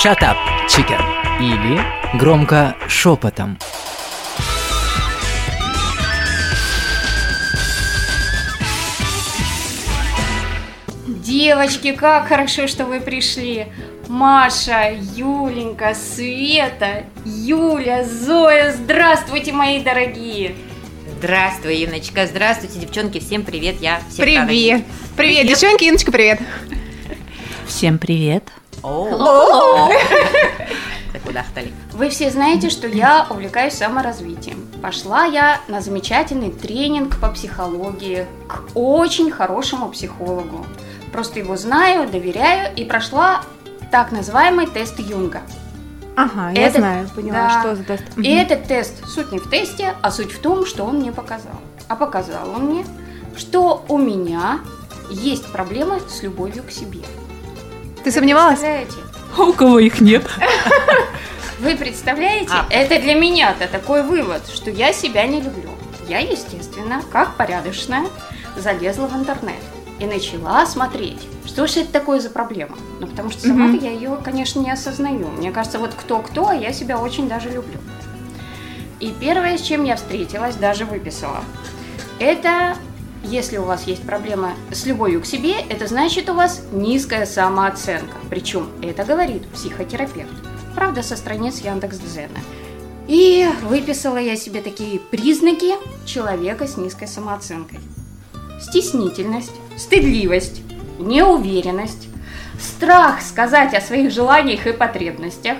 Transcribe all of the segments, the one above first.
Shut up, chicken. Или громко шепотом. Девочки, как хорошо, что вы пришли. Маша, Юленька, Света, Юля, Зоя, здравствуйте, мои дорогие. Здравствуй, Иночка, здравствуйте, девчонки, всем привет, я всех Привет. Привет, девчонки, Иночка, привет. Всем привет. О, Так удахтали. Вы все знаете, что я увлекаюсь саморазвитием. Пошла я на замечательный тренинг по психологии к очень хорошему психологу. Просто его знаю, доверяю и прошла так называемый тест Юнга. Ага, я Это- знаю, поняла, да. что за тест. И этот тест, суть не в тесте, а суть в том, что он мне показал. А показал он мне, что у меня есть проблемы с любовью к себе. Ты сомневалась? А у кого их нет? Вы представляете? А. Это для меня-то такой вывод, что я себя не люблю. Я, естественно, как порядочная, залезла в интернет и начала смотреть, что же это такое за проблема. Ну, потому что сама-то я ее, конечно, не осознаю. Мне кажется, вот кто-кто, а я себя очень даже люблю. И первое, с чем я встретилась, даже выписала, это если у вас есть проблема с любовью к себе, это значит у вас низкая самооценка. Причем это говорит психотерапевт. Правда, со страниц Яндекс.Дзена. И выписала я себе такие признаки человека с низкой самооценкой. Стеснительность, стыдливость, неуверенность, страх сказать о своих желаниях и потребностях.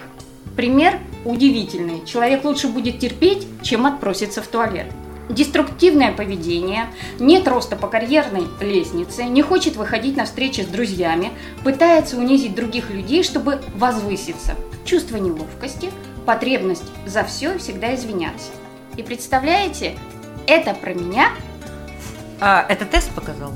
Пример удивительный. Человек лучше будет терпеть, чем отпроситься в туалет. Деструктивное поведение, нет роста по карьерной лестнице, не хочет выходить на встречи с друзьями, пытается унизить других людей, чтобы возвыситься. Чувство неловкости, потребность за все всегда извиняться. И представляете, это про меня А, это тест показал?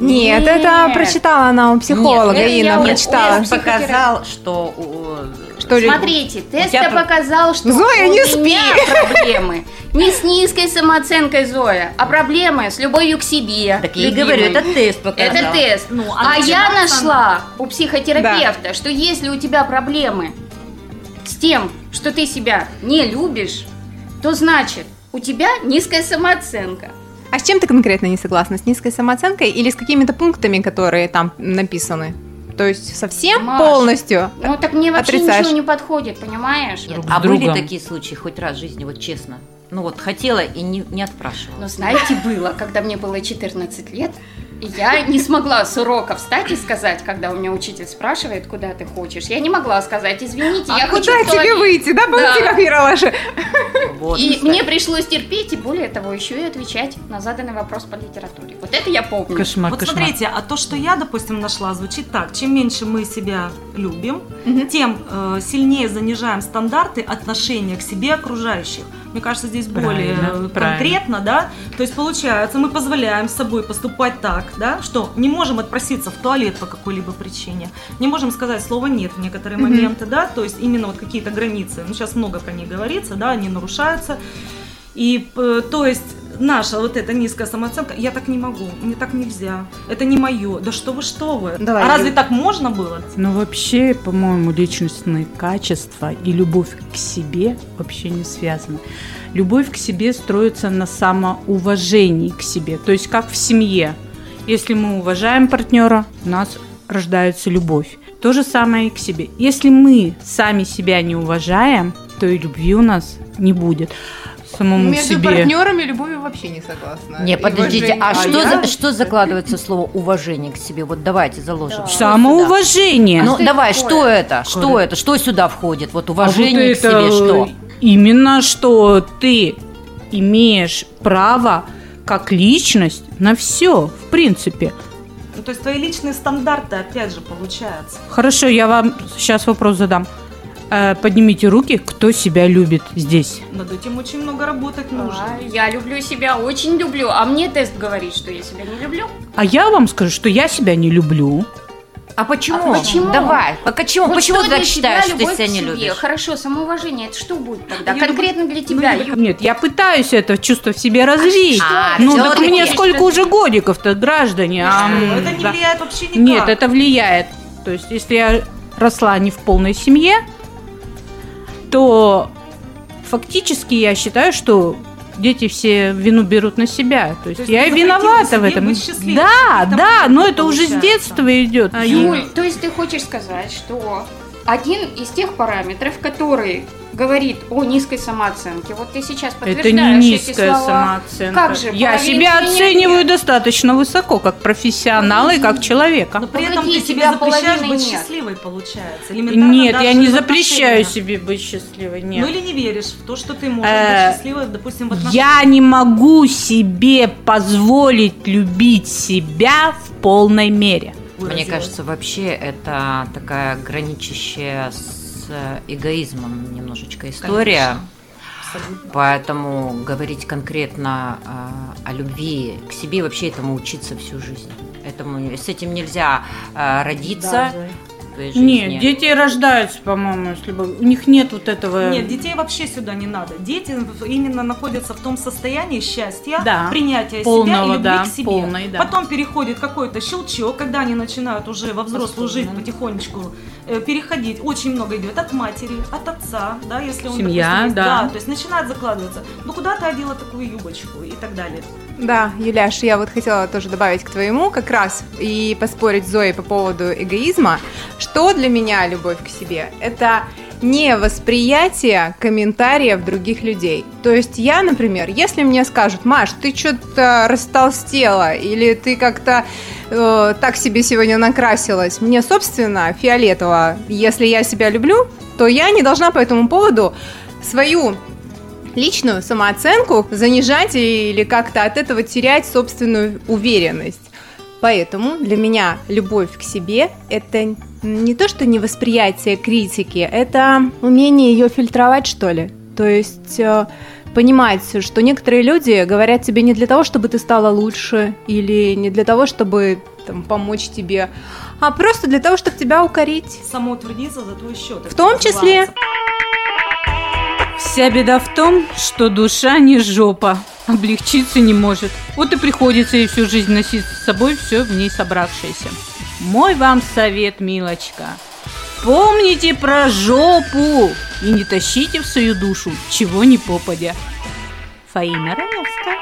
Нет, Нет. это прочитала она у психолога, Нет, Инна я прочитала. Тест показал, что... у- Что? Смотрите, тест про- показал, что Зоя, у не спи! меня проблемы не с низкой самооценкой Зоя, а проблемы с любовью к себе. Так я и любимой. говорю, это тест показал. Это тест. Ну, а а я нашла у психотерапевта, что если у тебя проблемы с тем, что ты себя не любишь, то значит у тебя низкая самооценка. А с чем ты конкретно не согласна? С низкой самооценкой или с какими-то пунктами, которые там написаны? То есть совсем Маш, полностью? Ну так мне вообще Отрицаешь. ничего не подходит, понимаешь? Нет, а были другом. такие случаи хоть раз в жизни, вот честно? Ну вот хотела и не, не отпрашивала. Но знаете, было, когда мне было 14 лет, я не смогла с урока встать и сказать, когда у меня учитель спрашивает, куда ты хочешь. Я не могла сказать, извините, я а хочу куда в туалет». тебе выйти? Да, помните, Да. как Ералаша? Вот, И кстати. мне пришлось терпеть, и более того, еще и отвечать на заданный вопрос по литературе. Вот это я помню. Кошмар, Вот кошмар. смотрите, а то, что я, допустим, нашла, звучит так. Чем меньше мы себя любим, тем э, сильнее занижаем стандарты отношения к себе окружающих. Мне кажется, здесь более Правильно, э, правильно. конкретно, да? То есть, получается, мы позволяем с собой поступать так, да, что не можем отпроситься в туалет по какой-либо причине, не можем сказать слово «нет» в некоторые моменты, да, то есть именно вот какие-то границы, ну, сейчас много про них говорится, да, они нарушаются, и, п- то есть, наша вот эта низкая самооценка, я так не могу, мне так нельзя, это не мое, да что вы, что вы. Давай, а разве Юль. так можно было? Ну, вообще, по-моему, личностные качества и любовь к себе вообще не связаны. Любовь к себе строится на самоуважении к себе, то есть как в семье. Если мы уважаем партнера, у нас рождается любовь. То же самое и к себе. Если мы сами себя не уважаем, то и любви у нас не будет. Самому Между себе. партнерами любовью вообще не согласна. Не, подождите, уважение. а, что, я- за- что закладывается слово уважение к себе? Вот давайте заложим. Да. Самоуважение. Ну, Что давай, это что такое? это? Что Коррект. это? Что сюда входит? Вот А уважение вот к себе, что? Именно что ты имеешь право как личность на все, в принципе. Ну, то есть твои личные стандарты, опять же, получается. Хорошо, я вам сейчас вопрос задам. Э, Поднимите руки, кто себя любит здесь. Над этим очень много работать нужно. А, я люблю себя, очень люблю. А мне тест говорит, что я себя не люблю. А я вам скажу, что я себя не люблю. А почему? А почему? Давай. А почему? Вот почему ты так считаешь, что ты себя не любишь? Хорошо, самоуважение, это что будет тогда? Я Конкретно для тебя, Ю- Нет, я пытаюсь это чувство в себе развить. А, ну, так мне сколько уже годиков-то, граждане? а, Ну, м, это не да. влияет вообще никак. Нет, это влияет. То есть, если я росла не в полной семье, то фактически я считаю, что дети все вину берут на себя. То есть, То есть я и виновата в этом. Да, да, но это это уже с получается. детства идет. А, Юль, то есть ты хочешь сказать, что один из тех параметров, который говорит о низкой самооценке, вот ты сейчас Это подтверждаешь не эти низкая слова. самооценка. Как же, я себя оцениваю нет. достаточно высоко, как профессионал и как человека. Но при этом ты себе тебя запрещаешь быть нет. счастливой, получается. Нет, я не запрещаю себе быть счастливой. Ну Нет. или не веришь в то, что ты можешь Э, быть счастливой, допустим, в отношениях. Я не могу себе позволить любить себя в полной мере. Мне кажется, вообще это такая граничащая с эгоизмом немножечко история. Абсолютно. Поэтому говорить конкретно а, о любви к себе, вообще этому учиться всю жизнь. Этому, с этим нельзя а, родиться в твоей жизни. Нет, дети рождаются, по-моему, если бы у них нет вот этого. Нет, детей вообще сюда не надо. Дети именно находятся в том состоянии счастья, Да. принятия себя и Полного, любви да, к себе. полной, да. Потом переходит какой-то щелчок, когда они начинают уже во взрослую жизнь Осознанно. потихонечку э, переходить. Очень много идет от матери, от отца, да, если он Семья, допустим, есть. да. то есть начинает закладываться. Ну куда ты одела такую юбочку и так далее. Да, Юляш, я вот хотела тоже добавить к твоему как раз и поспорить с Зоей по поводу эгоизма. Что для меня любовь к себе? Это не восприятие комментариев других людей. То есть я, например, если мне скажут, Маш, ты что-то растолстела, или ты как-то э, так себе сегодня накрасилась, мне, собственно, фиолетово, если я себя люблю, то я не должна по этому поводу свою личную самооценку занижать или как-то от этого терять собственную уверенность. Поэтому для меня любовь к себе – это не то, что не восприятие критики, это умение ее фильтровать, что ли. То есть э, понимать, что некоторые люди говорят тебе не для того, чтобы ты стала лучше, или не для того, чтобы там, помочь тебе, а просто для того, чтобы тебя укорить. Самоутвердиться за твой счет. В том числе Вся беда в том, что душа не жопа, облегчиться не может. Вот и приходится ей всю жизнь носить с собой все в ней собравшееся. Мой вам совет, милочка. Помните про жопу и не тащите в свою душу чего ни попадя. Фаина Раневская.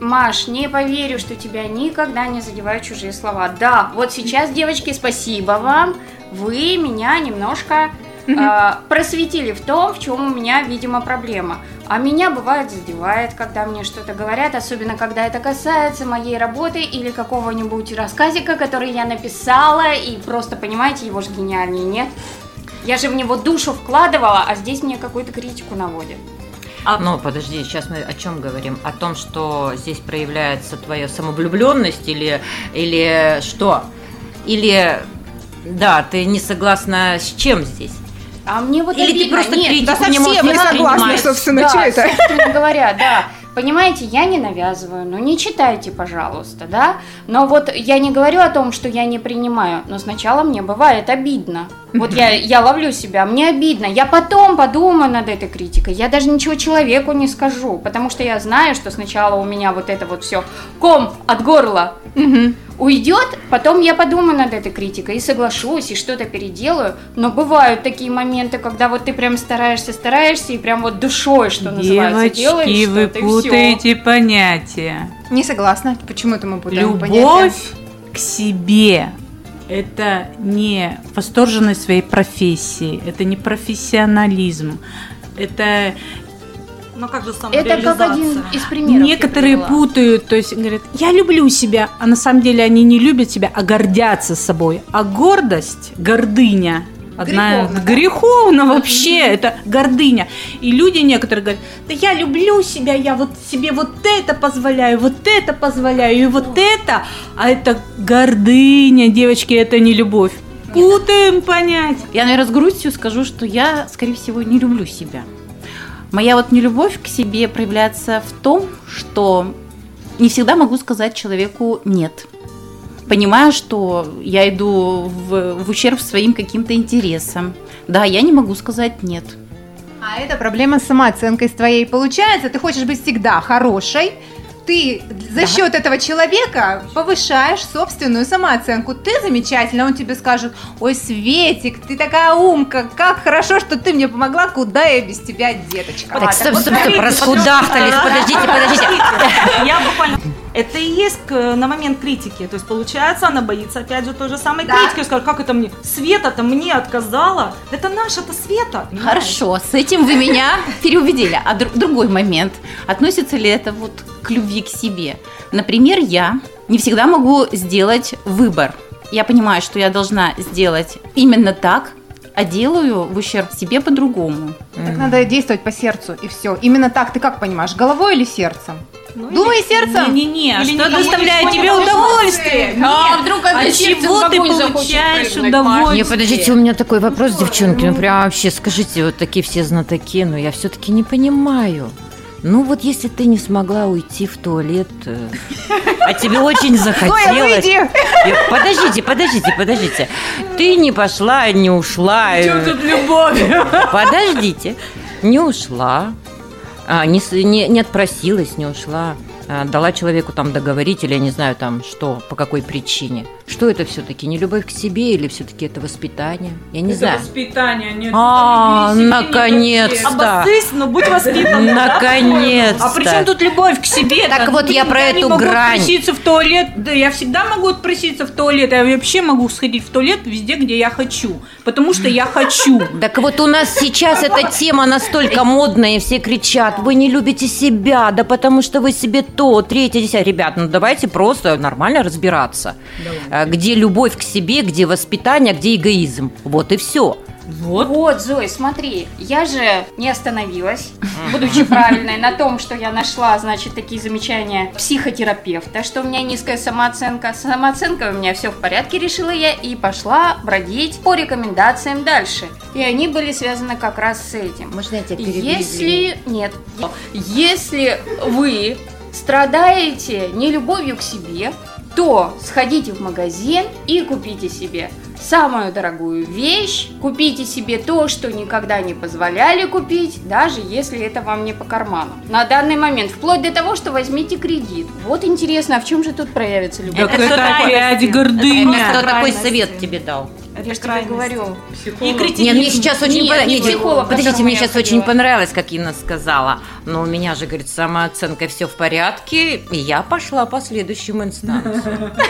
Маш, не поверю, что тебя никогда не задевают чужие слова. Да, вот сейчас, девочки, спасибо вам. Вы меня немножко э, просветили в том, в чем у меня, видимо, проблема. А меня бывает задевает, когда мне что-то говорят, особенно когда это касается моей работы или какого-нибудь рассказика, который я написала, и просто, понимаете, его же гениальнее нет. Я же в него душу вкладывала, а здесь мне какую-то критику наводят. А, ну, подожди, сейчас мы о чем говорим? О том, что здесь проявляется твоя самовлюбленность или, или что? Или, да, ты не согласна с чем здесь? А мне вот Или ты обидно. просто Нет, критику да не совсем не согласна, воспринимать? собственно, да, что это? собственно говоря, да. Понимаете, я не навязываю, ну не читайте, пожалуйста, да. Но вот я не говорю о том, что я не принимаю, но сначала мне бывает обидно. Вот я, я ловлю себя, мне обидно. Я потом подумаю над этой критикой. Я даже ничего человеку не скажу, потому что я знаю, что сначала у меня вот это вот все ком от горла уйдет, потом я подумаю над этой критикой и соглашусь, и что-то переделаю. Но бывают такие моменты, когда вот ты прям стараешься, стараешься, и прям вот душой, что называется, делаешь Девочки, вы что-то, и путаете понятия. Не согласна. Почему это мы путаем понятия? Любовь к себе – это не восторженность своей профессии, это не профессионализм, это Ну как же Это как один из примеров. некоторые путают, то есть говорят, я люблю себя, а на самом деле они не любят себя, а гордятся собой. А гордость, гордыня, одна Греховно, да? греховно вообще, это гордыня. И люди некоторые говорят, да я люблю себя, я вот себе вот это позволяю, вот это позволяю, и вот это, а это гордыня, девочки, это не любовь. Путаем понять. Я, наверное, с грустью скажу, что я, скорее всего, не люблю себя. Моя вот нелюбовь к себе проявляется в том, что не всегда могу сказать человеку «нет». Понимаю, что я иду в, в ущерб своим каким-то интересам. Да, я не могу сказать «нет». А это проблема с самооценкой с твоей. Получается, ты хочешь быть всегда хорошей, ты за счет этого человека повышаешь собственную самооценку. Ты замечательно, он тебе скажет, ой, Светик, ты такая умка, как хорошо, что ты мне помогла, куда я без тебя, деточка. Так, стоп, стоп, стоп, раскудахтались, подождите, подождите. Я буквально... Это и есть к- на момент критики. То есть, получается, она боится, опять же, той же самой Да. критики. Скажет, как это мне? Света-то мне отказала. Это наша-то Света. понимаешь? Хорошо, с этим вы меня переубедили. А дру- другой момент. Относится ли это вот к любви к себе? Например, я не всегда могу сделать выбор. Я понимаю, что я должна сделать именно так, а делаю в ущерб себе по-другому. Так надо действовать по сердцу, и все. Именно так, ты как понимаешь, головой или сердцем? Ну, Думай сердцем. Не-не-не, Или что доставляет тебе удовольствие? А вдруг От сердцем чего ты получаешь удовольствие? Не, подождите, у меня такой вопрос, девчонки. Ну, прям вообще, скажите, вот такие все знатоки, но я все-таки не понимаю. Ну, вот если ты не смогла уйти в туалет, э, а тебе очень захотелось... выйди! Я- Подождите, подождите, подождите. Ты не пошла, не ушла. э, любовь? Подождите, не ушла, а, не, не, не отпросилась, не ушла, дала человеку там договорить или я не знаю там что, по какой причине. Что это все-таки, не любовь к себе или все-таки это воспитание? Я не знаю. воспитание, нет. А, наконец-то. Обоссысь, но будь воспитан. Наконец-то. А при чем тут любовь к себе? Так вот, я про эту грань. отпроситься в туалет. Да, я всегда могу отпроситься в туалет. Я вообще могу сходить в туалет везде, где я хочу. Потому что я хочу. Так вот у нас сейчас эта тема настолько модная, и все кричат, вы не любите себя, да потому что вы себе то, третье, десятое. Ребят, ну давайте просто нормально разбираться. А, Где любовь к себе, где воспитание, где эгоизм. Вот и все. Вот. Вот, Зой, смотри, я же не остановилась, будучи правильной, на том, что я нашла, значит, такие замечания психотерапевта, что у меня низкая самооценка. Самооценка у меня все в порядке, решила я, и пошла бродить по рекомендациям дальше. И они были связаны как раз с этим. Можно я тебя Если... Нет. Если вы страдаете нелюбовью к себе, то сходите в магазин и купите себе самую дорогую вещь, купите себе то, что никогда не позволяли купить, даже если это вам не по карману. На данный момент, вплоть до того, что возьмите кредит. Вот интересно, а в чем же тут проявится любовь? Это это опять гордыня. такой крайности. совет тебе дал? Я же тебе говорю. И критики. Не, мне сейчас очень Нет, понравилось. не психолог, Подождите, мне сейчас ходила. очень понравилось, как Инна сказала. Но у меня же, говорит, самооценка все в порядке, и я пошла по следующим инстанциям.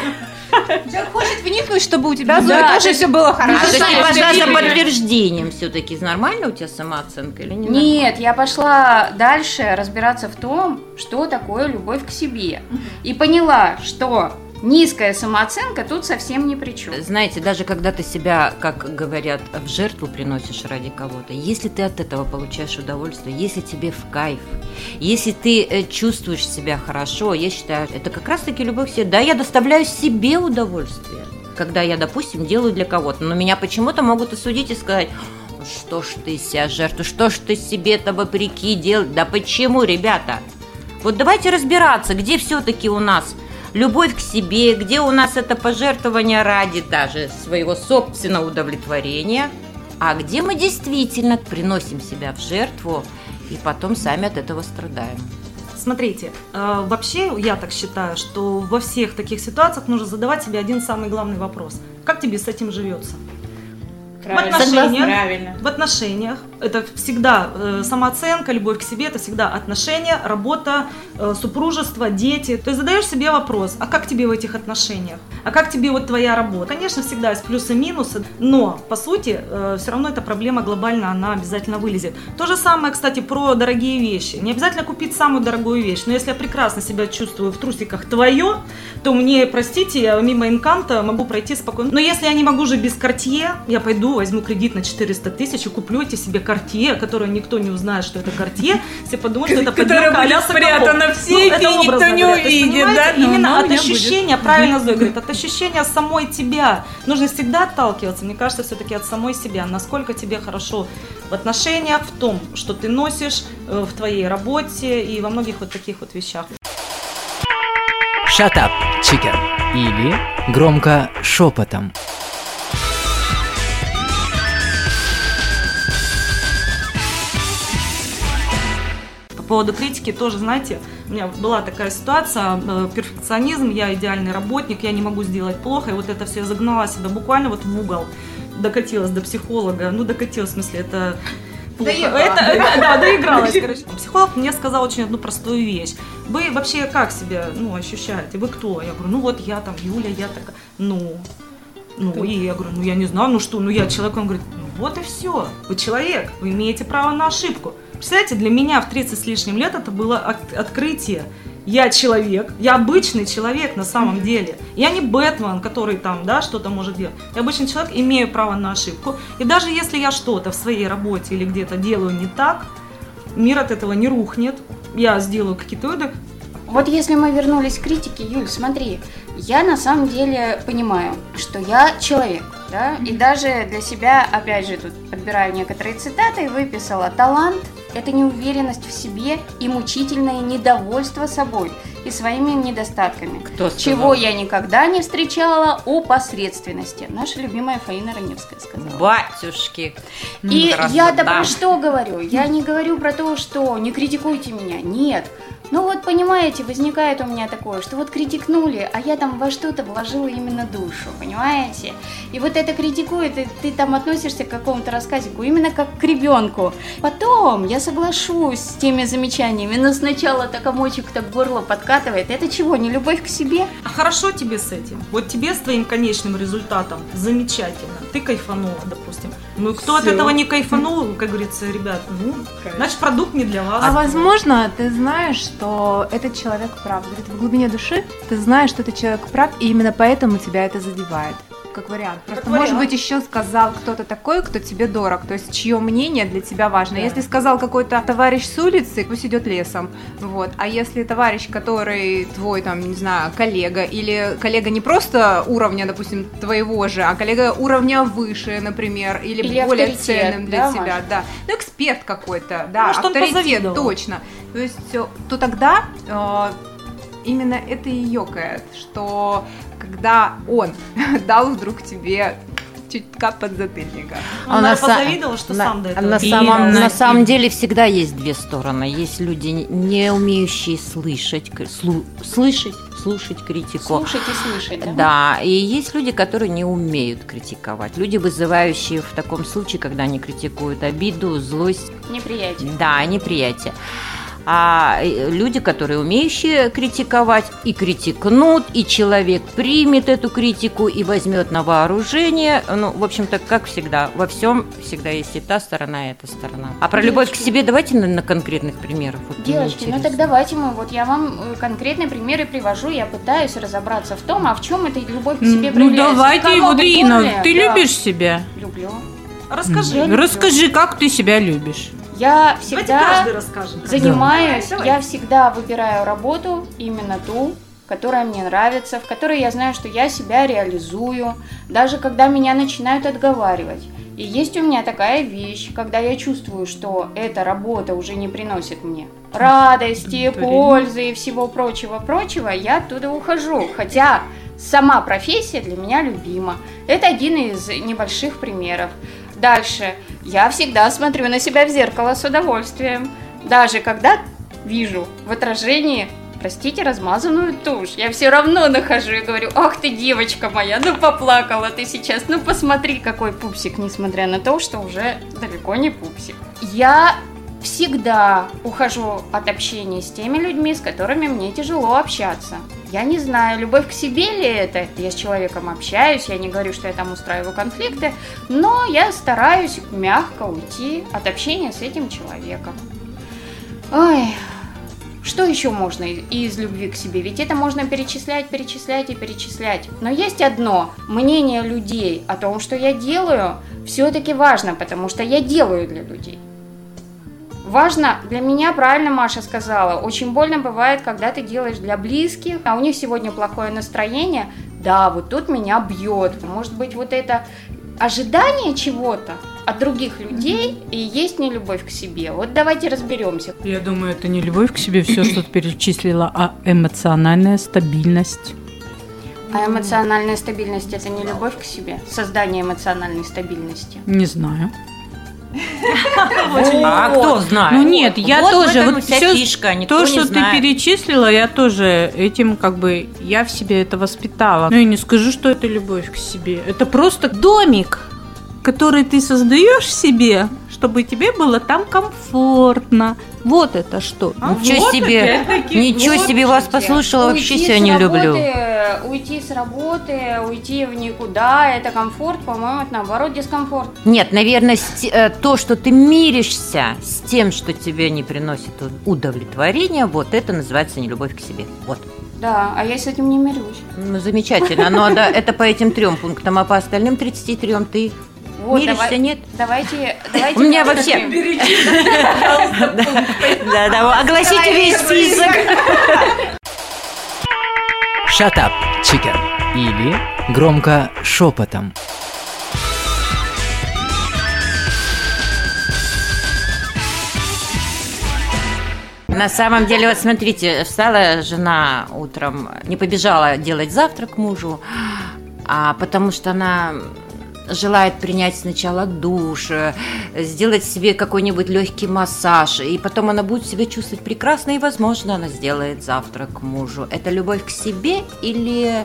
Человек хочет вникнуть, чтобы у тебя, Да, тоже все было А хорошо. ты пошла за подтверждением все-таки. Нормально у тебя самооценка или не Нет, я пошла дальше разбираться в том, что такое любовь к себе. И поняла, что низкая самооценка тут совсем ни при чем. Знаете, даже когда ты себя, как говорят, в жертву приносишь ради кого-то, если ты от этого получаешь удовольствие, если тебе в кайф, если ты э, чувствуешь себя хорошо, я считаю, это как раз-таки любовь к себе. Да, я доставляю себе удовольствие, когда я, допустим, делаю для кого-то, но меня почему-то могут осудить и сказать, «Ну что ж ты себя жертву, что ж ты себе-то вопреки делать, да почему, ребята? Вот давайте разбираться, где все-таки у нас любовь к себе, где у нас это пожертвование ради даже своего собственного удовлетворения, а где мы действительно приносим себя в жертву и потом сами от этого страдаем. Смотрите, э, вообще я так считаю, что во всех таких ситуациях нужно задавать себе один самый главный вопрос. Как тебе с этим живется? В отношениях, Правильно. в отношениях это всегда э, самооценка, любовь к себе, это всегда отношения, работа, э, супружество, дети. То есть задаешь себе вопрос, а как тебе в этих отношениях? А как тебе вот твоя работа? Конечно, всегда есть плюсы и минусы, но по сути все равно эта проблема глобально, она обязательно вылезет. То же самое, кстати, про дорогие вещи. Не обязательно купить самую дорогую вещь, но если я прекрасно себя чувствую в трусиках твое, то мне, простите, я мимо инканта могу пройти спокойно. Но если я не могу же без картье, я пойду, возьму кредит на 400 тысяч и куплю эти себе картье, которое никто не узнает, что это картье, все подумают, что это подделка а-ля Соколов. в сейфе, это и никто не говоря. Увидит, да? Ну, Именно но у от меня будет. ощущения, правильно Зоя говорит, от ощущения самой тебя. Нужно всегда отталкиваться, мне кажется, все-таки от самой себя. Насколько тебе хорошо в отношениях, в том, что ты носишь, э, в твоей работе и во многих вот таких вот вещах. Shut up, chicken. Или громко шепотом. Поводу критики тоже, знаете, У меня была такая ситуация, э, перфекционизм, я идеальный работник, я не могу сделать плохо, и вот это все я загнала себя буквально вот в угол, докатилась до психолога, ну докатилась, в смысле, это плохо. Доехала. Это, это- да, доигралась, короче. Психолог мне сказал очень одну простую вещь. Вы вообще как себя, ну, ощущаете? Вы кто? Я говорю, ну вот я там, Юля, я такая, ну, ну, и я говорю, ну я не знаю, ну что, ну я человек, он говорит, ну вот и все, вы человек, вы имеете право на ошибку. Представляете, для меня в 30 с лишним лет это было от- открытие. Я человек, я обычный человек на самом деле. Я не Бэтмен, который там, да, что-то может делать. Я обычный человек, имею право на ошибку. И даже если я что-то в своей работе или где-то делаю не так, мир от этого не рухнет. Я сделаю какие-то выводы. Вот если мы вернулись к критике, Юль, смотри, я на самом деле понимаю, что я человек, да, и даже для себя, опять же, тут подбираю некоторые цитаты и выписала «Талант – это неуверенность в себе и мучительное недовольство собой и своими недостатками, Кто сказал? чего я никогда не встречала у посредственности». Наша любимая Фаина Раневская сказала. Батюшки. И Красота. я-то про что говорю? Я не говорю про то, что не критикуйте меня. Нет. Ну вот понимаете, возникает у меня такое, что вот критикнули, а я там во что-то вложила именно душу, понимаете? И вот это критикует, и ты там относишься к какому-то рассказику именно как к ребенку. Потом я соглашусь с теми замечаниями, но сначала так комочек так горло подкатывает. Это чего, не любовь к себе? А хорошо тебе с этим? Вот тебе с твоим конечным результатом замечательно. Ты кайфанула, допустим. Ну кто от Всё. этого не кайфанул, как говорится, ребят, ну, значит продукт не для вас. А возможно, ты знаешь, что этот человек прав. Говорит, в глубине души ты знаешь, что этот человек прав, и именно поэтому тебя это задевает. Как вариант. Просто, Как может вариант. быть, еще сказал кто-то такой, кто тебе дорог, то есть чье мнение для тебя важно. Да. Если сказал какой-то товарищ с улицы, пусть идет лесом. Вот. А если товарищ, который твой, там, не знаю, коллега, или коллега не просто уровня, допустим, твоего же, а коллега уровня выше, например, или, Или более ценным для да, тебя, Маша? да. Ну, эксперт какой-то, да, Может, авторитет, точно. То есть, э, то тогда э, именно это и ёкает, что когда он дал вдруг тебе чутка подзатыльника. Он, А наверное, на са- позавидовал, что на, сам до этого на самом, на самом деле всегда есть две стороны. Есть люди, не умеющие слышать, слу- слышать, слушать критику. Слушать и слышать, да? Да, и есть люди, которые не умеют критиковать. Люди, вызывающие в таком случае, когда они критикуют обиду, злость, Неприятие. да, неприятие. А э, люди, которые умеющие критиковать, и критикнут, и человек примет эту критику и возьмет на вооружение. Ну, в общем-то, как всегда, во всем всегда есть и та сторона, и эта сторона. А про любовь к Девочки. себе давайте на, на конкретных примерах. Вот Девочки, ну так давайте мы, вот я вам э, конкретные примеры привожу, я пытаюсь разобраться в том, а в чем эта любовь к себе Ну проявляется. давайте, Кого вот, ты Да, любишь себя? Люблю. Расскажи. Я люблю. Расскажи, как ты себя любишь. Я всегда занимаюсь, я всегда выбираю работу, именно ту, которая мне нравится, в которой я знаю, что я себя реализую, даже когда меня начинают отговаривать. И есть у меня такая вещь, когда я чувствую, что эта работа уже не приносит мне радости, пользы и всего прочего-прочего, я оттуда ухожу. Хотя сама профессия для меня любима. Это один из небольших примеров. Дальше. Я всегда смотрю на себя в зеркало с удовольствием. Даже когда вижу в отражении, простите, размазанную тушь, я все равно нахожу и говорю, ах ты, девочка моя, ну поплакала ты сейчас, ну посмотри, какой пупсик, несмотря на то, что уже далеко не пупсик. Я всегда ухожу от общения с теми людьми, с которыми мне тяжело общаться. Я не знаю, любовь к себе ли это, я с человеком общаюсь, я не говорю, что я там устраиваю конфликты, но я стараюсь мягко уйти от общения с этим человеком. Ой, что еще можно из, любви к себе? Ведь это можно перечислять, перечислять и перечислять. Но есть одно, мнение людей о том, что я делаю, все-таки важно, потому что я делаю для людей. Важно, для меня, правильно Маша сказала, очень больно бывает, когда ты делаешь для близких, а у них сегодня плохое настроение, да, вот тут меня бьет. Может быть, вот это ожидание чего-то от других людей и есть не любовь к себе. Вот давайте разберемся. Я думаю, это не любовь к себе, все, что ты перечислила, а эмоциональная стабильность. А эмоциональная стабильность это не любовь к себе, создание эмоциональной стабильности. Не знаю. А кто знает? Ну нет, я Вот тоже, вот всё- фишка, никто То, не что знает. ты перечислила, я тоже этим как бы, я в себе это воспитала. Ну, я не скажу, что это любовь к себе. Это просто домик, который ты создаешь себе, чтобы тебе было там комфортно. Вот это что. Ничего Вот себе, ничего вот. себе вас послушала, вообще Уйти себя с не работы, люблю. Уйти с работы, уйти в никуда, это комфорт, по-моему, это наоборот дискомфорт. Нет, наверное, э, то, что ты миришься с тем, что тебе не приносит удовлетворения, вот это называется нелюбовь к себе. Вот. Да, а я с этим не мирюсь. Ну, замечательно. Но да, это по этим трем пунктам, а по остальным 33 ты Вот, миришься, давай- нет? Давайте, давайте. У меня вообще... Да, да, огласите весь список. Shut up, chicken. Или громко шепотом. На самом деле, вот смотрите, встала жена утром, не побежала делать завтрак мужу, а потому что она желает принять сначала душ, э, сделать себе какой-нибудь легкий массаж, и потом она будет себя чувствовать прекрасно, и, возможно, она сделает завтрак мужу. Это любовь к себе или...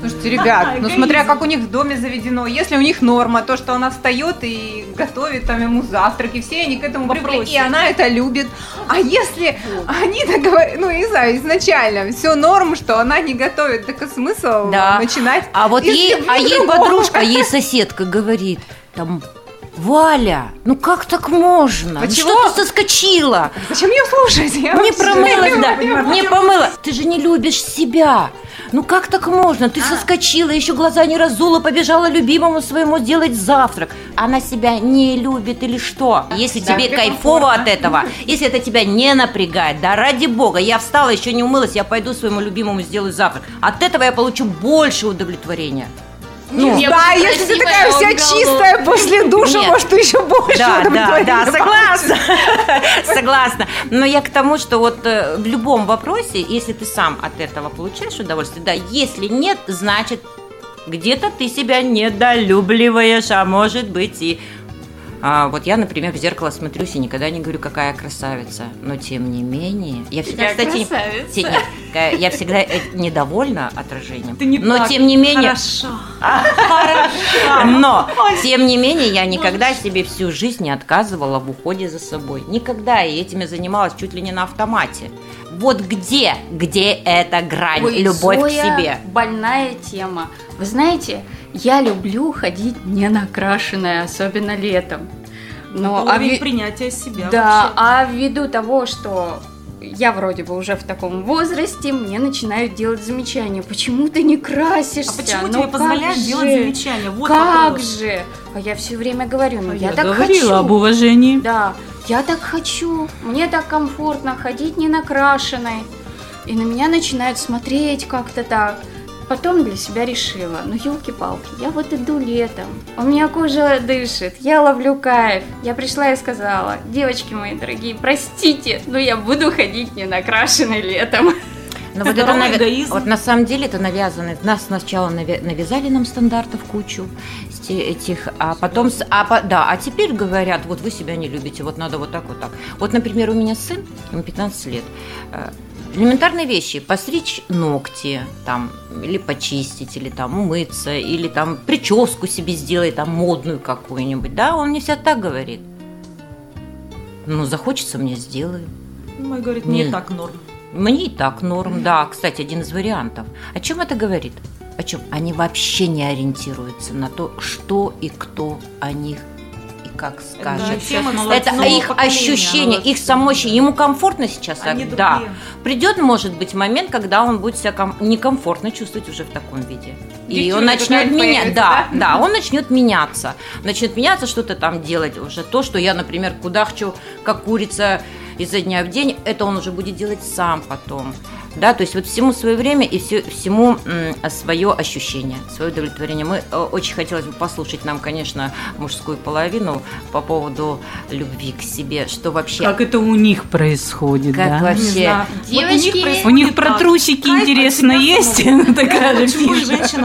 Слушайте, ребят, ну смотря как у них в доме заведено, если у них норма, то, что она встает и готовит там ему завтрак, и все они к этому привыкли, и она это любит. А если они говорят, ну, не знаю, изначально все норм, что она не готовит, так и смысл Да. начинать. А вот ей, а ей подружка, ей соседка говорит, там, Валя, ну как так можно? Ну Почему? Что ты соскочила? Зачем ее слушать? Я Не промылась, да, не помыла. Ты же не любишь себя. Ну как так можно? А. Ты соскочила, еще глаза не разула, побежала любимому своему делать завтрак. Она себя не любит или что? Если Да, тебе кайфово от этого, если это тебя не напрягает, да ради бога, я встала, еще не умылась, я пойду своему любимому сделаю завтрак. От этого я получу больше удовлетворения. Ну, я да, буду если ты такая а вся голодный. чистая после душа, Нет. может, ты еще больше Да, да, да, согласна. Согласна. Но я к тому, что вот э, в любом вопросе, если ты сам от этого получаешь удовольствие, да, если нет, значит, где-то ты себя недолюбливаешь, а может быть и... А, вот я, например, в зеркало смотрюсь и никогда не говорю, какая красавица. Но тем не менее, я всегда, Какая кстати, не- красавица. нет, э, я всегда э, недовольна отражением. Ты не но так тем не менее, Хорошо. но, тем не менее, я никогда себе всю жизнь не отказывала в уходе за собой. Никогда. И этим я занималась чуть ли не на автомате. Вот где, где эта грань, Ой, любовь Зоя, к себе? Больная тема. Вы знаете, я люблю ходить не накрашенная, особенно летом. Но а ви- принятия себя Да, вообще. а ввиду того, что я вроде бы уже в таком возрасте, мне начинают делать замечания. Почему ты не красишься? А почему Ну тебе позволяют же? делать замечания? Вот как вопрос. же? А я все время говорю, ну я, Я так говорила хочу. об уважении. Да, я так хочу, мне так комфортно ходить не накрашенной. И на меня начинают смотреть как-то так. Потом для себя решила, ну елки-палки, я вот иду летом, у меня кожа дышит, я ловлю кайф. Я пришла и сказала, девочки мои дорогие, простите, но я буду ходить не накрашенной летом. Но вот это эгоизм. вот на самом деле это навязано. Нас сначала навязали нам стандартов кучу этих, а потом, а, по- да, а теперь говорят, вот вы себя не любите, вот надо вот так, вот так. Вот, например, у меня сын, ему 15 лет. Элементарные вещи, постричь ногти, там, или почистить, или там умыться, или там прическу себе сделать, там, модную какую-нибудь, да, он мне всегда так говорит. Ну, захочется мне сделаю. Мой говорит, мне Не. так норм. Мне и так норм, да. Кстати, один из вариантов. О чем это говорит? О чем? Они вообще не ориентируются на то, что и кто о них и как скажет. Да, Это их ощущение, их самоощущение. Ему комфортно сейчас, так? Они да. Придет, может быть, момент, когда он будет себя ком- некомфортно чувствовать уже в таком виде. И Девчонка он начнет менять, да, да, он начнет меняться. Начнет меняться, что-то там делать уже. То, что я, например, кудахчу, как курица изо дня в день, это он уже будет делать сам потом. Да, то есть вот всему свое время и все, всему свое ощущение, свое удовлетворение. Мы э, очень хотелось бы послушать нам, конечно, мужскую половину по поводу любви к себе, что вообще... Как это у них происходит, как да? вообще... Девочки, У них про трусики интересно есть? Такая же.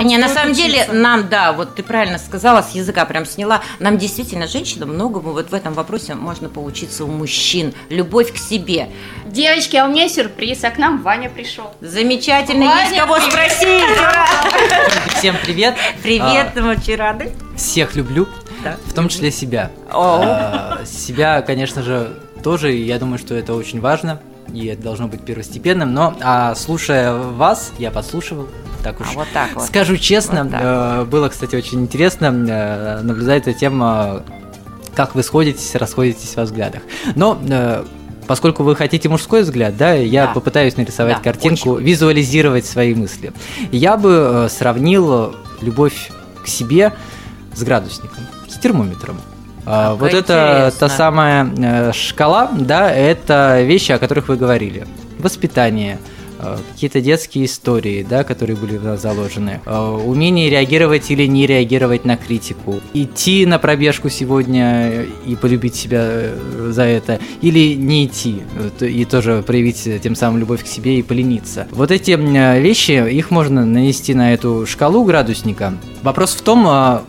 Не, на самом деле, нам, да, вот ты правильно сказала, с языка прям сняла, нам действительно, женщинам, многому вот в этом вопросе можно поучиться у мужчин. Любовь к себе. Девочки, а у меня сюрприз, а к нам Ваня пришел. Замечательно, Ваня, есть кого привет. спросить. Ура! Всем привет. Привет, мы очень рады. Всех люблю, Да. в том числе себя. А, Себя, конечно же, тоже, и я думаю, что это очень важно, и это должно быть первостепенным, но а, слушая вас, я подслушивал, так уж А вот так вот. Скажу честно, Вот так. э, было, кстати, очень интересно э, наблюдать за тем, э, как вы сходитесь, расходитесь во взглядах. Но э, поскольку вы хотите мужской взгляд, да, я Да. попытаюсь нарисовать Да, картинку, визуализировать свои мысли. Я бы э, сравнил любовь к себе с градусником, с термометром. А, Как вот это интересно. та самая э, шкала, да, это вещи, о которых вы говорили. Воспитание, э, какие-то детские истории, да, которые были в нас заложены, э, умение реагировать или не реагировать на критику, идти на пробежку сегодня и полюбить себя э, за это, или не идти э, и тоже проявить э, тем самым любовь к себе и полениться. Вот эти э, вещи, их можно нанести на эту шкалу градусника. Вопрос в том, э,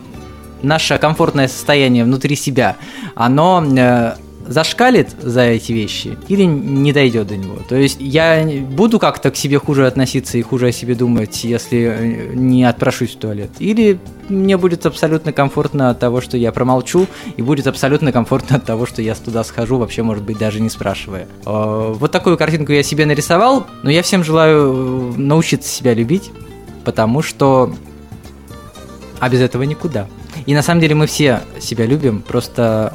наше комфортное состояние внутри себя, оно э, зашкалит за эти вещи или не дойдет до него. То есть я буду как-то к себе хуже относиться и хуже о себе думать, если э, не отпрошусь в туалет. Или мне будет абсолютно комфортно от того, что я промолчу, и будет абсолютно комфортно от того, что я туда схожу, вообще, может быть, даже не спрашивая. Э, Вот такую картинку я себе нарисовал, но я всем желаю э, научиться себя любить, потому что а без этого никуда. И на самом деле мы все себя любим, просто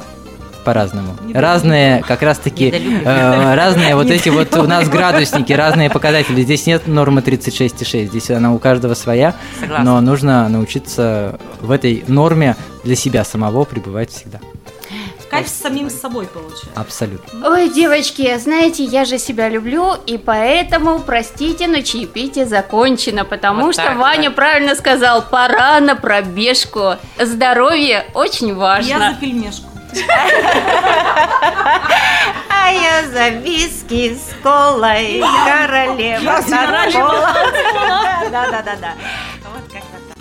по-разному. Разные, как раз-таки, э, разные вот эти вот у нас градусники, разные показатели. Здесь нет нормы 36,6, здесь она у каждого своя, Согласна. но нужно научиться в этой норме для себя самого пребывать всегда. Кайф с самим собой получается. Абсолютно. Ой, девочки, знаете, я же себя люблю, и поэтому, простите, но чаепитие закончено, потому Вот что так Ваня вот. правильно сказал, пора на пробежку. Здоровье очень важно. Я за пельмешку. А я за виски с колой, королева танцпола. Да-да-да-да. Вот как-то так.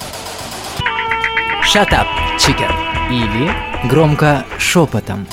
Shut up, chicken. Или громко шепотом.